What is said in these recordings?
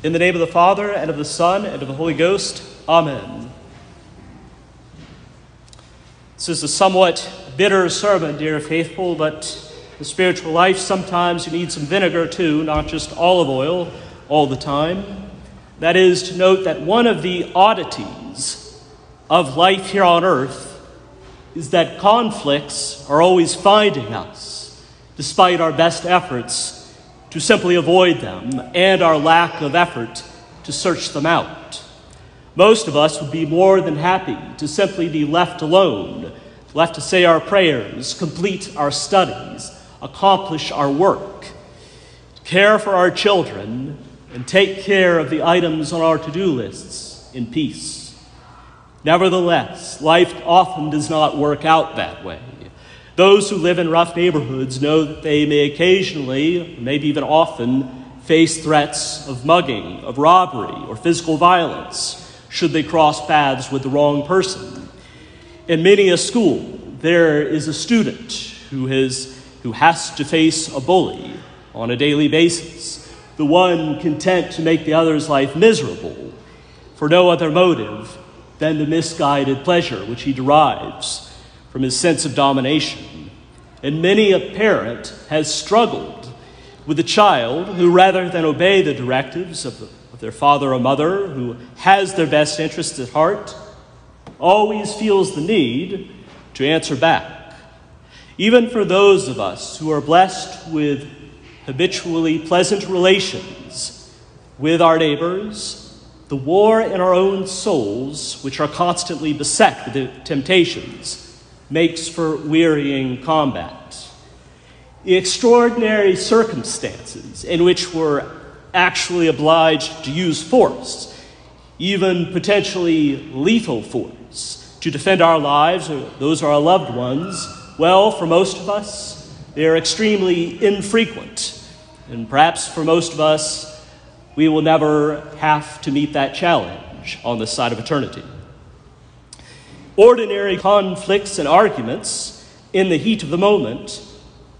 In the name of the Father, and of the Son, and of the Holy Ghost, Amen. This is a somewhat bitter sermon, dear faithful, but the spiritual life, sometimes you need some vinegar too, not just olive oil all the time. That is to note that one of the oddities of life here on earth is that conflicts are always finding us, despite our best efforts to simply avoid them and our lack of effort to search them out. Most of us would be more than happy to simply be left alone, left to say our prayers, complete our studies, accomplish our work, care for our children, and take care of the items on our to do lists in peace. Nevertheless, life often does not work out that way. Those who live in rough neighborhoods know that they may occasionally, maybe even often, face threats of mugging, of robbery, or physical violence should they cross paths with the wrong person. In many a school, there is a student who has, who has to face a bully on a daily basis, the one content to make the other's life miserable for no other motive than the misguided pleasure which he derives from his sense of domination. And many a parent has struggled with a child who, rather than obey the directives of, of their father or mother, who has their best interests at heart, always feels the need to answer back. Even for those of us who are blessed with habitually pleasant relations with our neighbors, the war in our own souls, which are constantly beset with temptations, makes for wearying combat. The extraordinary circumstances in which we're actually obliged to use force, even potentially lethal force, to defend our lives or those of our loved ones, well, for most of us, they are extremely infrequent. And perhaps for most of us, we will never have to meet that challenge on the side of eternity. Ordinary conflicts and arguments in the heat of the moment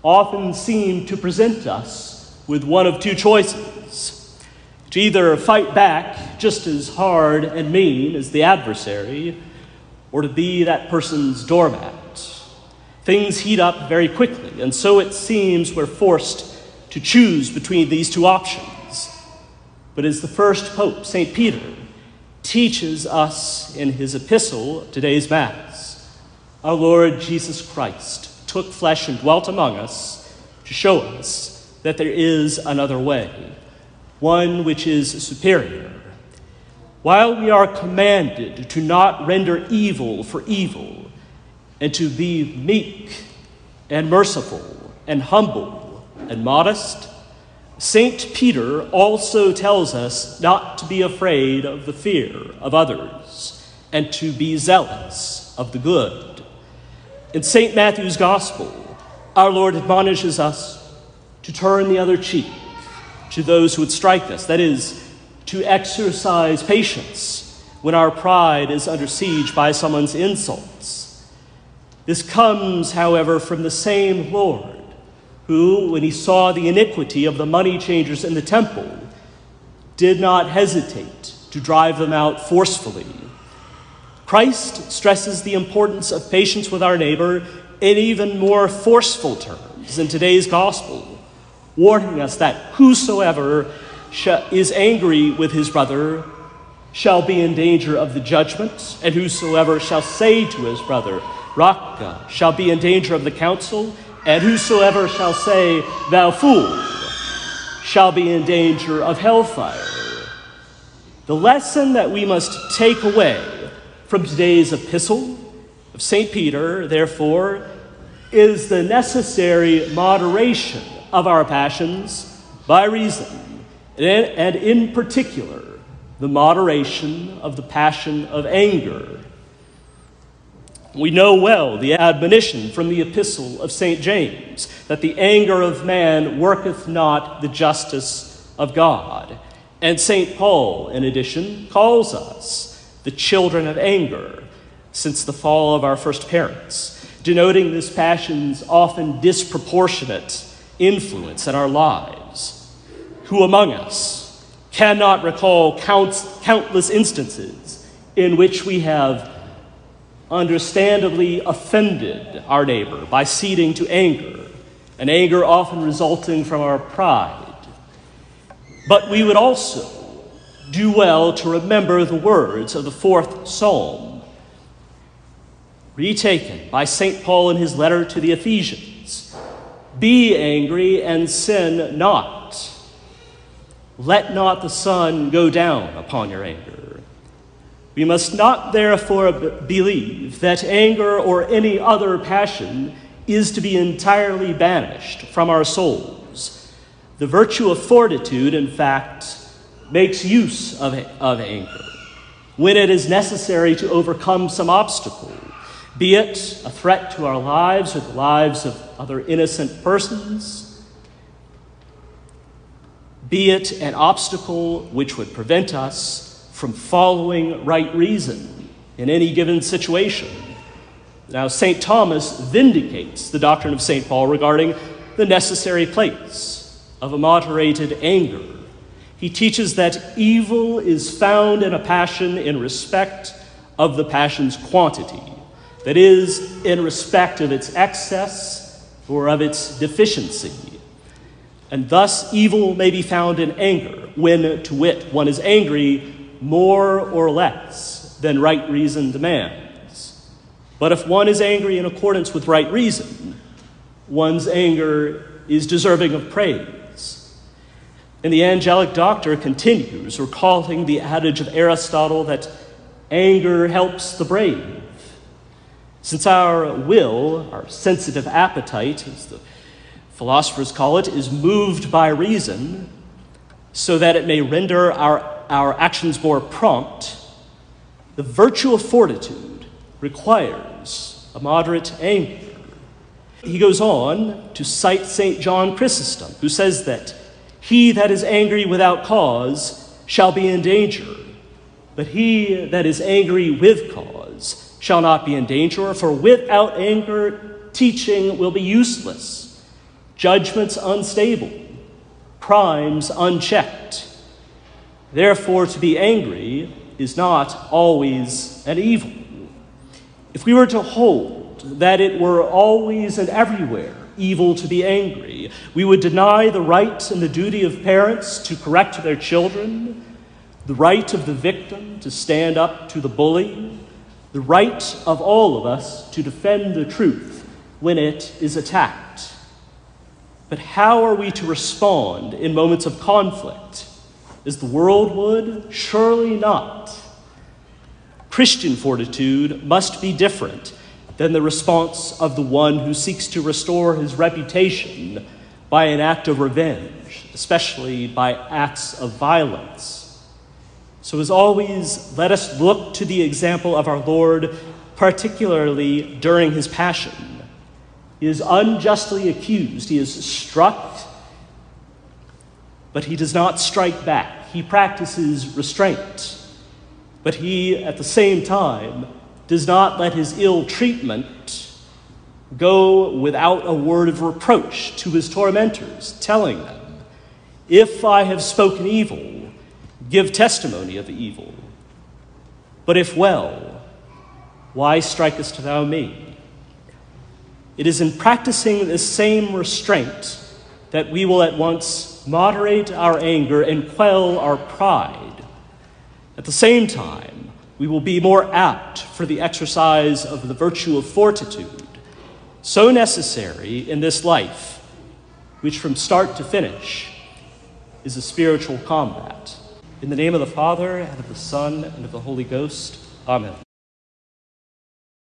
often seem to present us with one of two choices to either fight back just as hard and mean as the adversary, or to be that person's doormat. Things heat up very quickly, and so it seems we're forced to choose between these two options. But as the first Pope, St. Peter, teaches us in his epistle, today's Mass, our Lord Jesus Christ took flesh and dwelt among us to show us that there is another way, one which is superior. While we are commanded to not render evil for evil, and to be meek and merciful and humble and modest, St. Peter also tells us not to be afraid of the fear of others and to be zealous of the good. In St. Matthew's Gospel, our Lord admonishes us to turn the other cheek to those who would strike us, that is, to exercise patience when our pride is under siege by someone's insults. This comes, however, from the same Lord who, when he saw the iniquity of the money changers in the temple, did not hesitate to drive them out forcefully. Christ stresses the importance of patience with our neighbor in even more forceful terms in today's gospel, warning us that whosoever is angry with his brother shall be in danger of the judgment, and whosoever shall say to his brother, Raca, shall be in danger of the council, and whosoever shall say, Thou fool, shall be in danger of hellfire. The lesson that we must take away from today's epistle of St. Peter, therefore, is the necessary moderation of our passions by reason, and in particular, the moderation of the passion of anger we know well the admonition from the epistle of St. James that the anger of man worketh not the justice of God. And St. Paul, in addition, calls us the children of anger since the fall of our first parents, denoting this passion's often disproportionate influence in our lives. Who among us cannot recall counts, countless instances in which we have understandably offended our neighbor by ceding to anger, an anger often resulting from our pride. But we would also do well to remember the words of the fourth psalm, retaken by St. Paul in his letter to the Ephesians Be angry and sin not. Let not the sun go down upon your anger. We must not therefore believe that anger or any other passion is to be entirely banished from our souls. The virtue of fortitude, in fact, makes use of, of anger when it is necessary to overcome some obstacle, be it a threat to our lives or the lives of other innocent persons be it an obstacle which would prevent us from following right reason in any given situation. Now, St. Thomas vindicates the doctrine of St. Paul regarding the necessary place of a moderated anger. He teaches that evil is found in a passion in respect of the passion's quantity, that is, in respect of its excess or of its deficiency. And thus, evil may be found in anger, when, to wit, one is angry more or less than right reason demands. But if one is angry in accordance with right reason, one's anger is deserving of praise. And the angelic doctor continues, recalling the adage of Aristotle that anger helps the brave. Since our will, our sensitive appetite, as the philosophers call it, is moved by reason so that it may render our, our actions more prompt, the virtue of fortitude requires a moderate anger. He goes on to cite St. John Chrysostom, who says that he that is angry without cause shall be in danger, but he that is angry with cause shall not be in danger, for without anger, teaching will be useless judgments unstable, crimes unchecked. Therefore, to be angry is not always an evil. If we were to hold that it were always and everywhere evil to be angry, we would deny the right and the duty of parents to correct their children, the right of the victim to stand up to the bully, the right of all of us to defend the truth when it is attacked. But how are we to respond in moments of conflict? As the world would? Surely not. Christian fortitude must be different than the response of the one who seeks to restore his reputation by an act of revenge, especially by acts of violence. So, as always, let us look to the example of our Lord, particularly during his passion he is unjustly accused. He is struck, but he does not strike back. He practices restraint, but he, at the same time, does not let his ill treatment go without a word of reproach to his tormentors, telling them, If I have spoken evil, give testimony of the evil. But if well, why strikest thou me? It is in practicing this same restraint that we will at once moderate our anger and quell our pride. At the same time, we will be more apt for the exercise of the virtue of fortitude, so necessary in this life, which from start to finish is a spiritual combat. In the name of the Father, and of the Son, and of the Holy Ghost, Amen.